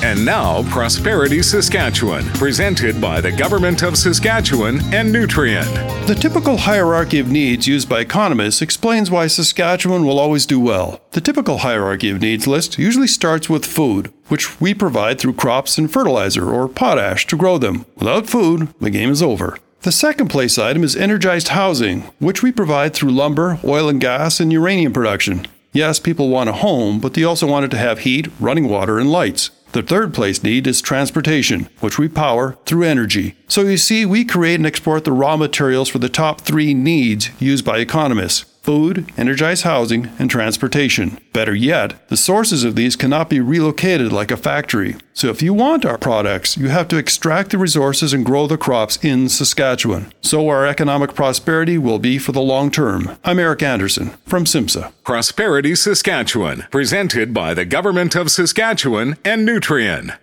And now, Prosperity Saskatchewan, presented by the Government of Saskatchewan and Nutrien. The typical hierarchy of needs used by economists explains why Saskatchewan will always do well. The typical hierarchy of needs list usually starts with food, which we provide through crops and fertilizer or potash to grow them. Without food, the game is over. The second place item is energized housing, which we provide through lumber, oil and gas, and uranium production. Yes, people want a home, but they also want it to have heat, running water, and lights. The third place need is transportation, which we power through energy. So you see, we create and export the raw materials for the top three needs used by economists food, energized housing, and transportation. Better yet, the sources of these cannot be relocated like a factory. So if you want our products, you have to extract the resources and grow the crops in Saskatchewan. So our economic prosperity will be for the long term. I'm Eric Anderson from SIMSA. Prosperity Saskatchewan, presented by the Government of Saskatchewan and Nutrien.